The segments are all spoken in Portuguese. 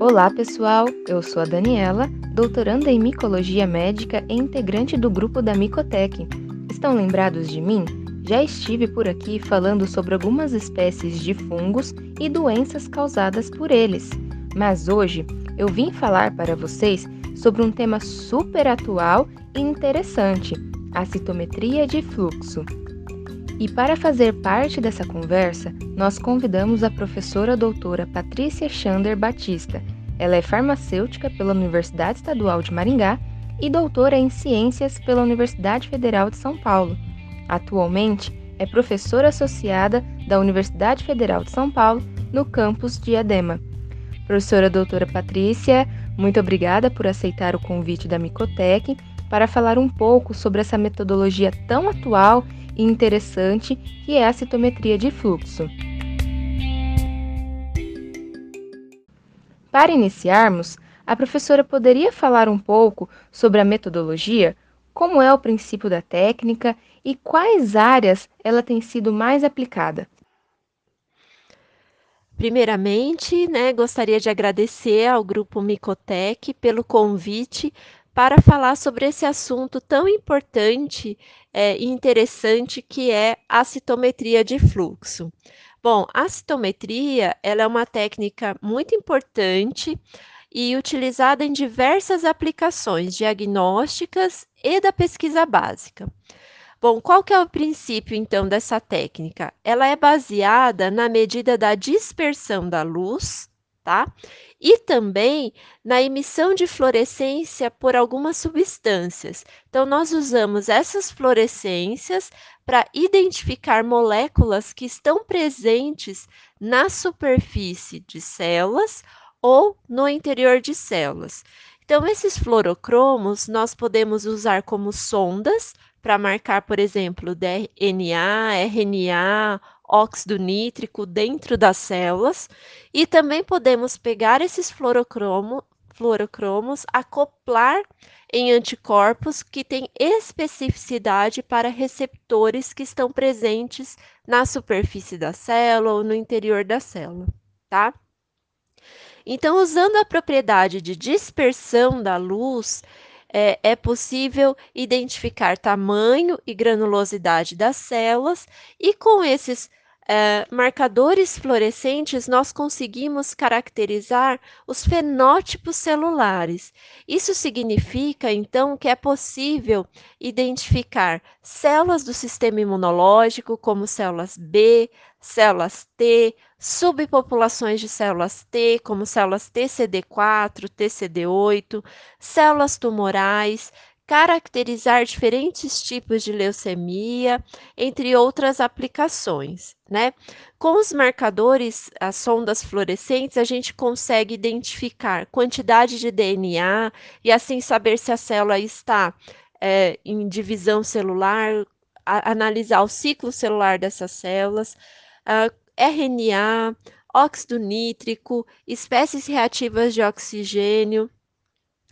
Olá, pessoal! Eu sou a Daniela, doutoranda em micologia médica e integrante do grupo da Micotec. Estão lembrados de mim? Já estive por aqui falando sobre algumas espécies de fungos e doenças causadas por eles. Mas hoje eu vim falar para vocês sobre um tema super atual e interessante: a citometria de fluxo. E para fazer parte dessa conversa, nós convidamos a professora doutora Patrícia Chander Batista. Ela é farmacêutica pela Universidade Estadual de Maringá e doutora em ciências pela Universidade Federal de São Paulo. Atualmente, é professora associada da Universidade Federal de São Paulo no campus de Adema. Professora doutora Patrícia, muito obrigada por aceitar o convite da Micotec para falar um pouco sobre essa metodologia tão atual e interessante que é a citometria de fluxo. Para iniciarmos, a professora poderia falar um pouco sobre a metodologia, como é o princípio da técnica e quais áreas ela tem sido mais aplicada. Primeiramente, né, gostaria de agradecer ao Grupo Micotec pelo convite para falar sobre esse assunto tão importante é, e interessante que é a citometria de fluxo. Bom, a citometria ela é uma técnica muito importante e utilizada em diversas aplicações diagnósticas e da pesquisa básica. Bom, qual que é o princípio então dessa técnica? Ela é baseada na medida da dispersão da luz tá? E também na emissão de fluorescência por algumas substâncias. Então, nós usamos essas fluorescências para identificar moléculas que estão presentes na superfície de células ou no interior de células. Então, esses fluorocromos nós podemos usar como sondas para marcar, por exemplo, DNA, RNA óxido nítrico dentro das células e também podemos pegar esses fluorocromo, fluorocromos, acoplar em anticorpos que têm especificidade para receptores que estão presentes na superfície da célula ou no interior da célula, tá? Então, usando a propriedade de dispersão da luz, é, é, possível identificar tamanho e granulosidade das células, e com esses é, marcadores fluorescentes, nós conseguimos caracterizar os fenótipos celulares. Isso significa, então, que é possível identificar células do sistema imunológico, como células B, células T, subpopulações de células T, como células TCD4, TCD8, células tumorais, caracterizar diferentes tipos de leucemia, entre outras aplicações. Né? Com os marcadores, as sondas fluorescentes, a gente consegue identificar quantidade de DNA e assim saber se a célula está é, em divisão celular, a, analisar o ciclo celular dessas células, RNA, óxido nítrico, espécies reativas de oxigênio,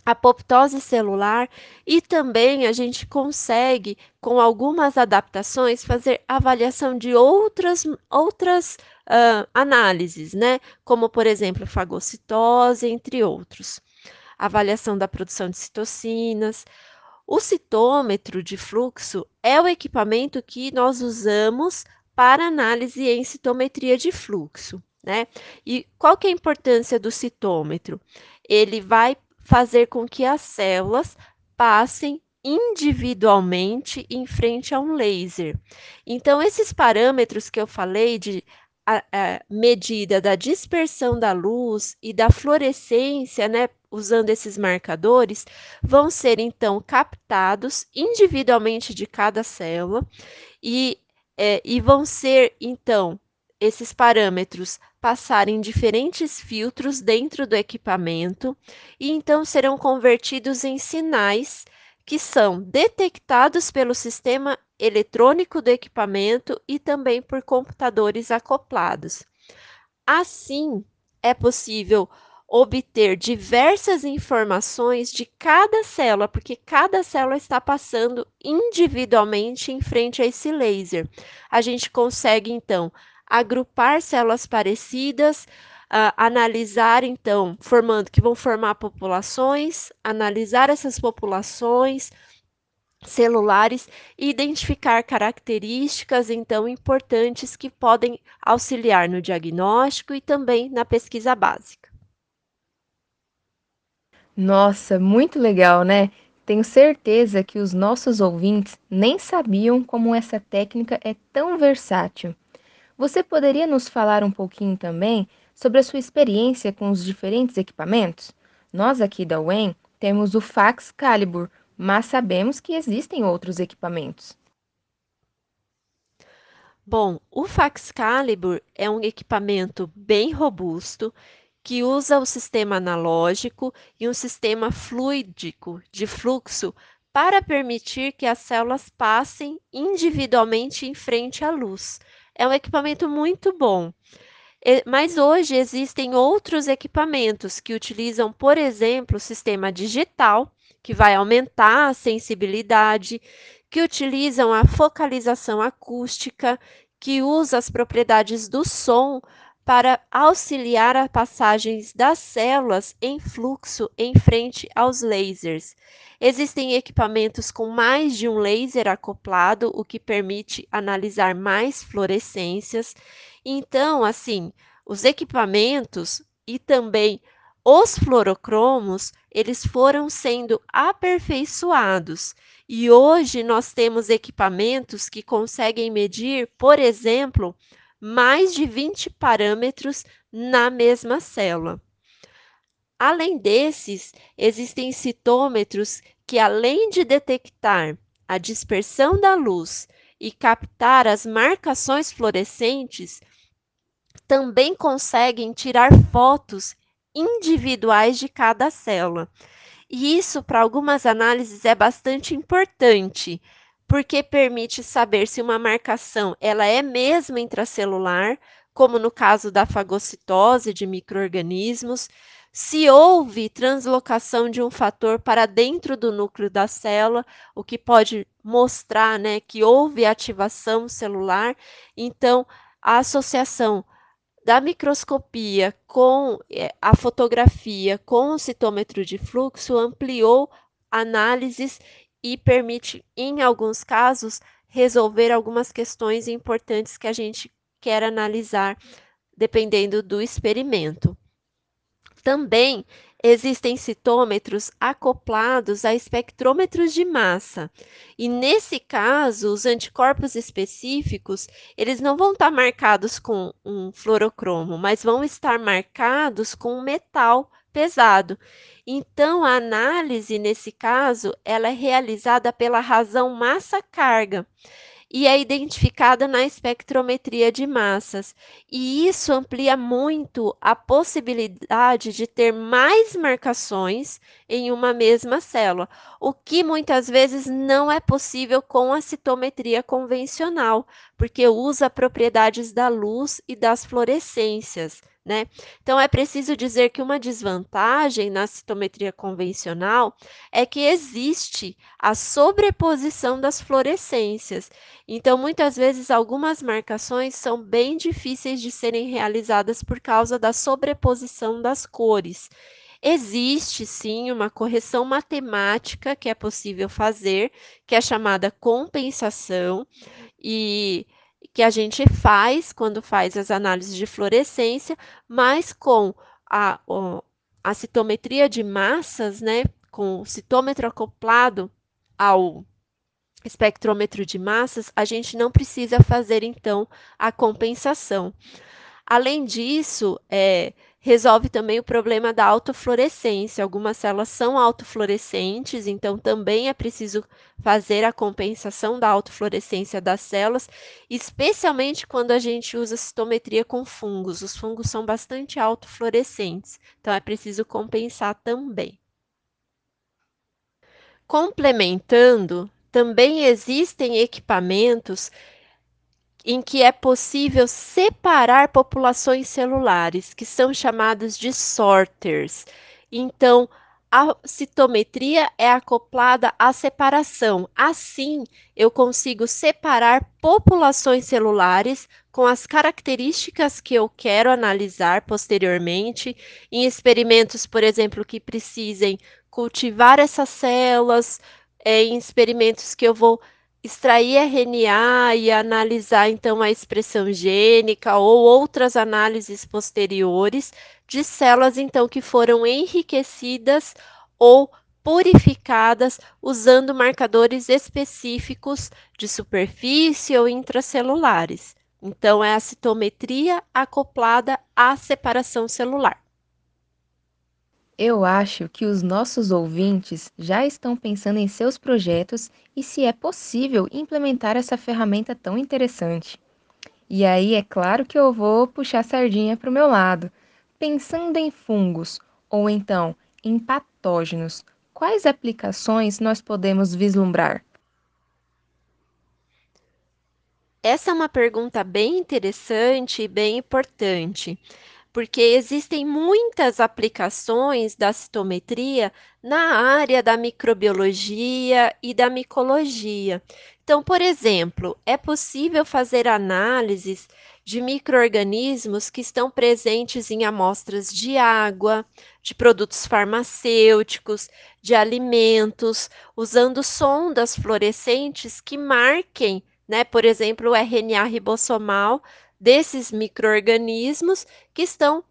apoptose celular e também a gente consegue, com algumas adaptações, fazer avaliação de outras, outras uh, análises, né? Como, por exemplo, fagocitose, entre outros. Avaliação da produção de citocinas. O citômetro de fluxo é o equipamento que nós usamos para análise em citometria de fluxo. Né? E qual que é a importância do citômetro? Ele vai fazer com que as células passem individualmente em frente a um laser. Então, esses parâmetros que eu falei de a, a medida da dispersão da luz e da fluorescência, né, usando esses marcadores, vão ser então captados individualmente de cada célula e, é, e vão ser então esses parâmetros passarem diferentes filtros dentro do equipamento e então serão convertidos em sinais que são detectados pelo sistema eletrônico do equipamento e também por computadores acoplados. Assim, é possível obter diversas informações de cada célula, porque cada célula está passando individualmente em frente a esse laser. A gente consegue então agrupar células parecidas, uh, analisar, então, formando, que vão formar populações, analisar essas populações celulares e identificar características, então, importantes que podem auxiliar no diagnóstico e também na pesquisa básica. Nossa, muito legal, né? Tenho certeza que os nossos ouvintes nem sabiam como essa técnica é tão versátil. Você poderia nos falar um pouquinho também sobre a sua experiência com os diferentes equipamentos? Nós aqui da UEM temos o Fax Calibur, mas sabemos que existem outros equipamentos. Bom, o Fax Calibur é um equipamento bem robusto que usa o sistema analógico e um sistema fluídico de fluxo para permitir que as células passem individualmente em frente à luz. É um equipamento muito bom. Mas hoje existem outros equipamentos que utilizam, por exemplo, o sistema digital, que vai aumentar a sensibilidade, que utilizam a focalização acústica, que usa as propriedades do som para auxiliar a passagens das células em fluxo em frente aos lasers. Existem equipamentos com mais de um laser acoplado, o que permite analisar mais fluorescências. Então, assim, os equipamentos e também os fluorocromos, eles foram sendo aperfeiçoados e hoje nós temos equipamentos que conseguem medir, por exemplo, mais de 20 parâmetros na mesma célula. Além desses, existem citômetros que, além de detectar a dispersão da luz e captar as marcações fluorescentes, também conseguem tirar fotos individuais de cada célula. E isso, para algumas análises, é bastante importante, porque permite saber se uma marcação ela é mesmo intracelular, como no caso da fagocitose de microorganismos, se houve translocação de um fator para dentro do núcleo da célula, o que pode mostrar né, que houve ativação celular, então a associação da microscopia com eh, a fotografia com o citômetro de fluxo ampliou análises e permite, em alguns casos, resolver algumas questões importantes que a gente quer analisar dependendo do experimento. Também existem citômetros acoplados a espectrômetros de massa. E nesse caso, os anticorpos específicos, eles não vão estar marcados com um fluorocromo, mas vão estar marcados com um metal pesado. Então, a análise nesse caso, ela é realizada pela razão massa-carga e é identificada na espectrometria de massas. E isso amplia muito a possibilidade de ter mais marcações em uma mesma célula, o que muitas vezes não é possível com a citometria convencional, porque usa propriedades da luz e das fluorescências. Né? Então, é preciso dizer que uma desvantagem na citometria convencional é que existe a sobreposição das fluorescências. Então, muitas vezes, algumas marcações são bem difíceis de serem realizadas por causa da sobreposição das cores. Existe sim uma correção matemática que é possível fazer, que é chamada compensação, e que a gente faz quando faz as análises de fluorescência, mas com a, a citometria de massas, né, com o citômetro acoplado ao espectrômetro de massas, a gente não precisa fazer então a compensação. Além disso, é, resolve também o problema da autofluorescência. Algumas células são autofluorescentes, então também é preciso fazer a compensação da autofluorescência das células, especialmente quando a gente usa citometria com fungos. Os fungos são bastante autofluorescentes, então é preciso compensar também. Complementando, também existem equipamentos em que é possível separar populações celulares, que são chamados de sorters. Então, a citometria é acoplada à separação. Assim, eu consigo separar populações celulares com as características que eu quero analisar posteriormente, em experimentos, por exemplo, que precisem cultivar essas células, é, em experimentos que eu vou extrair RNA e analisar então a expressão gênica ou outras análises posteriores de células então que foram enriquecidas ou purificadas usando marcadores específicos de superfície ou intracelulares. Então, é a citometria acoplada à separação celular. Eu acho que os nossos ouvintes já estão pensando em seus projetos e se é possível implementar essa ferramenta tão interessante. E aí é claro que eu vou puxar a sardinha para o meu lado. Pensando em fungos ou então em patógenos, quais aplicações nós podemos vislumbrar? Essa é uma pergunta bem interessante e bem importante, porque existem muitas aplicações da citometria na área da microbiologia e da micologia. Então, por exemplo, é possível fazer análises de microorganismos que estão presentes em amostras de água, de produtos farmacêuticos, de alimentos, usando sondas fluorescentes que marquem, né, por exemplo, o RNA ribossomal desses microorganismos que estão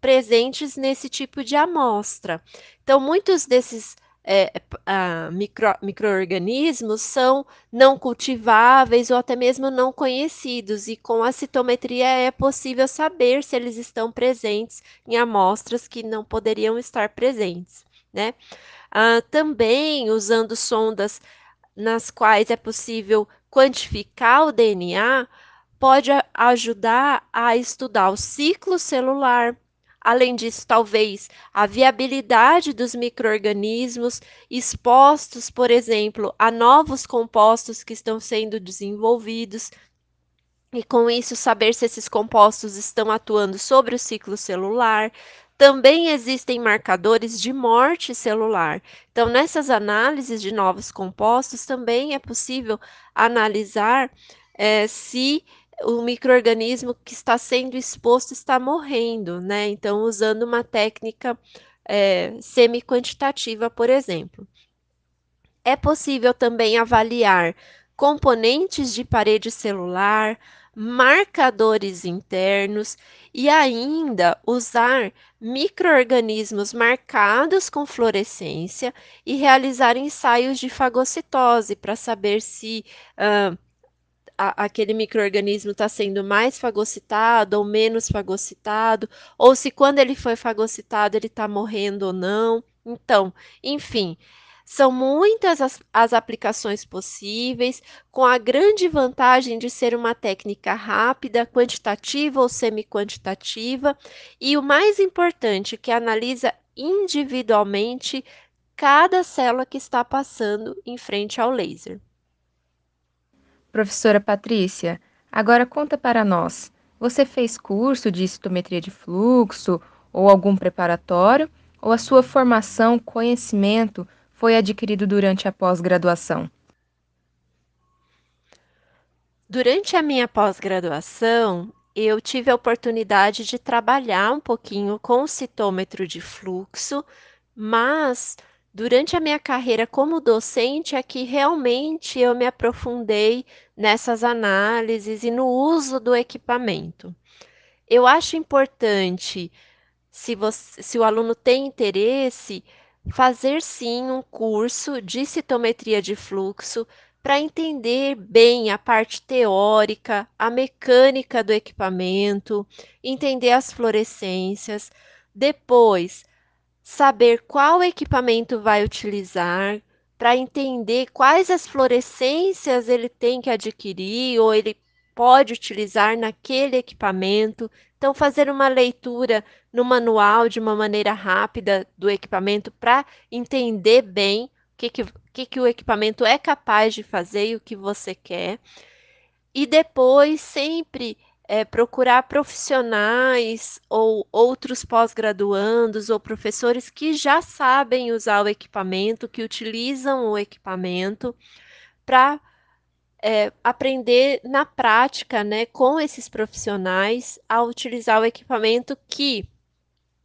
presentes nesse tipo de amostra. Então, muitos desses é, micro, microorganismos são não cultiváveis ou até mesmo não conhecidos, e com a citometria é possível saber se eles estão presentes em amostras que não poderiam estar presentes, né? Ah, também usando sondas nas quais é possível quantificar o DNA, pode ajudar a estudar o ciclo celular, Além disso, talvez a viabilidade dos microorganismos expostos, por exemplo, a novos compostos que estão sendo desenvolvidos, e com isso saber se esses compostos estão atuando sobre o ciclo celular. Também existem marcadores de morte celular. Então, nessas análises de novos compostos, também é possível analisar é, se o microorganismo que está sendo exposto está morrendo, né? Então, usando uma técnica é, semi-quantitativa, por exemplo. É possível também avaliar componentes de parede celular, marcadores internos e ainda usar microorganismos marcados com fluorescência e realizar ensaios de fagocitose para saber se uh, a, aquele microorganismo está sendo mais fagocitado ou menos fagocitado, ou se quando ele foi fagocitado ele está morrendo ou não. Então, enfim, são muitas as, as, aplicações possíveis, com a grande vantagem de ser uma técnica rápida, quantitativa ou semi-quantitativa, e o mais importante, que analisa individualmente cada célula que está passando em frente ao laser. Professora Patrícia, agora conta para nós. Você fez curso de citometria de fluxo ou algum preparatório? Ou a sua formação, conhecimento foi adquirido durante a pós-graduação? Durante a minha pós-graduação, eu tive a oportunidade de trabalhar um pouquinho com o citômetro de fluxo, mas Durante a minha carreira como docente é que realmente eu me aprofundei nessas análises e no uso do equipamento. Eu acho importante, se, você, se o aluno tem interesse, fazer sim um curso de citometria de fluxo para entender bem a parte teórica, a mecânica do equipamento, entender as fluorescências. Depois, saber qual equipamento vai utilizar, para entender quais as fluorescências ele tem que adquirir ou ele pode utilizar naquele equipamento. Então, fazer uma leitura no manual de uma maneira rápida do equipamento para entender bem o que, que, que, que o equipamento é capaz de fazer e o que você quer. E depois, sempre é, procurar profissionais ou outros pós-graduandos ou professores que já sabem usar o equipamento, que utilizam o equipamento, para é, aprender na prática, né, com esses profissionais a utilizar o equipamento que,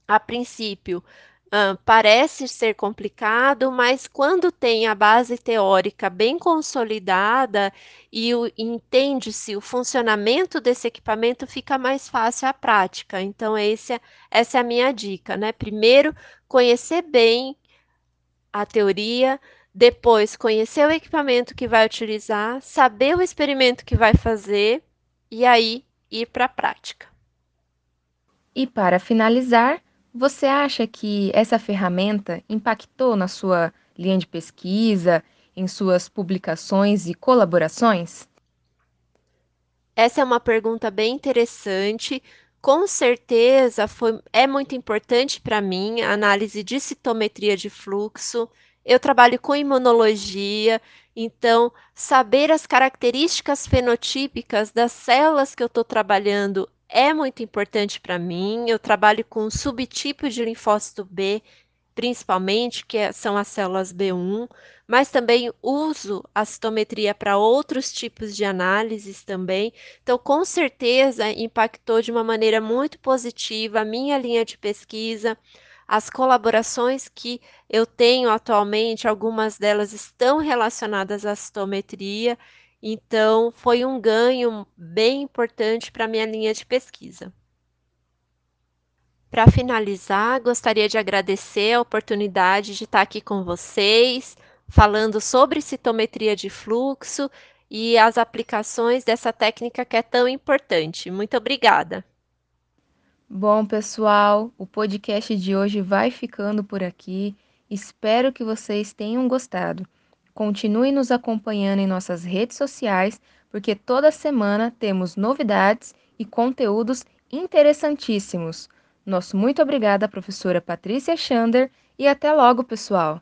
a princípio, uh, parece ser complicado, mas quando tem a base teórica bem consolidada e entende-se o funcionamento desse equipamento, fica mais fácil a prática. Então, esse, é, essa é a minha dica, né? Primeiro, conhecer bem a teoria, depois, conhecer o equipamento que vai utilizar, saber o experimento que vai fazer e aí ir para a prática. E para finalizar, você acha que essa ferramenta impactou na sua linha de pesquisa, em suas publicações e colaborações? Essa é uma pergunta bem interessante. Com certeza foi, é muito importante para mim a análise de citometria de fluxo. Eu trabalho com imunologia, então saber as características fenotípicas das células que eu estou trabalhando é muito importante para mim. Eu trabalho com subtipos de linfócito B, principalmente, que é, são as células B1, mas também uso a citometria para outros tipos de análises também. Então, com certeza, impactou de uma maneira muito positiva a minha linha de pesquisa as colaborações que eu tenho atualmente, algumas delas estão relacionadas à citometria, então foi um ganho bem importante para minha linha de pesquisa. Para finalizar, gostaria de agradecer a oportunidade de estar aqui com vocês, falando sobre citometria de fluxo e as aplicações dessa técnica que é tão importante. Muito obrigada! Bom, pessoal, o podcast de hoje vai ficando por aqui. Espero que vocês tenham gostado. Continue nos acompanhando em nossas redes sociais, porque toda semana temos novidades e conteúdos interessantíssimos. Nosso muito obrigada, professora Patrícia Schander, e até logo, pessoal!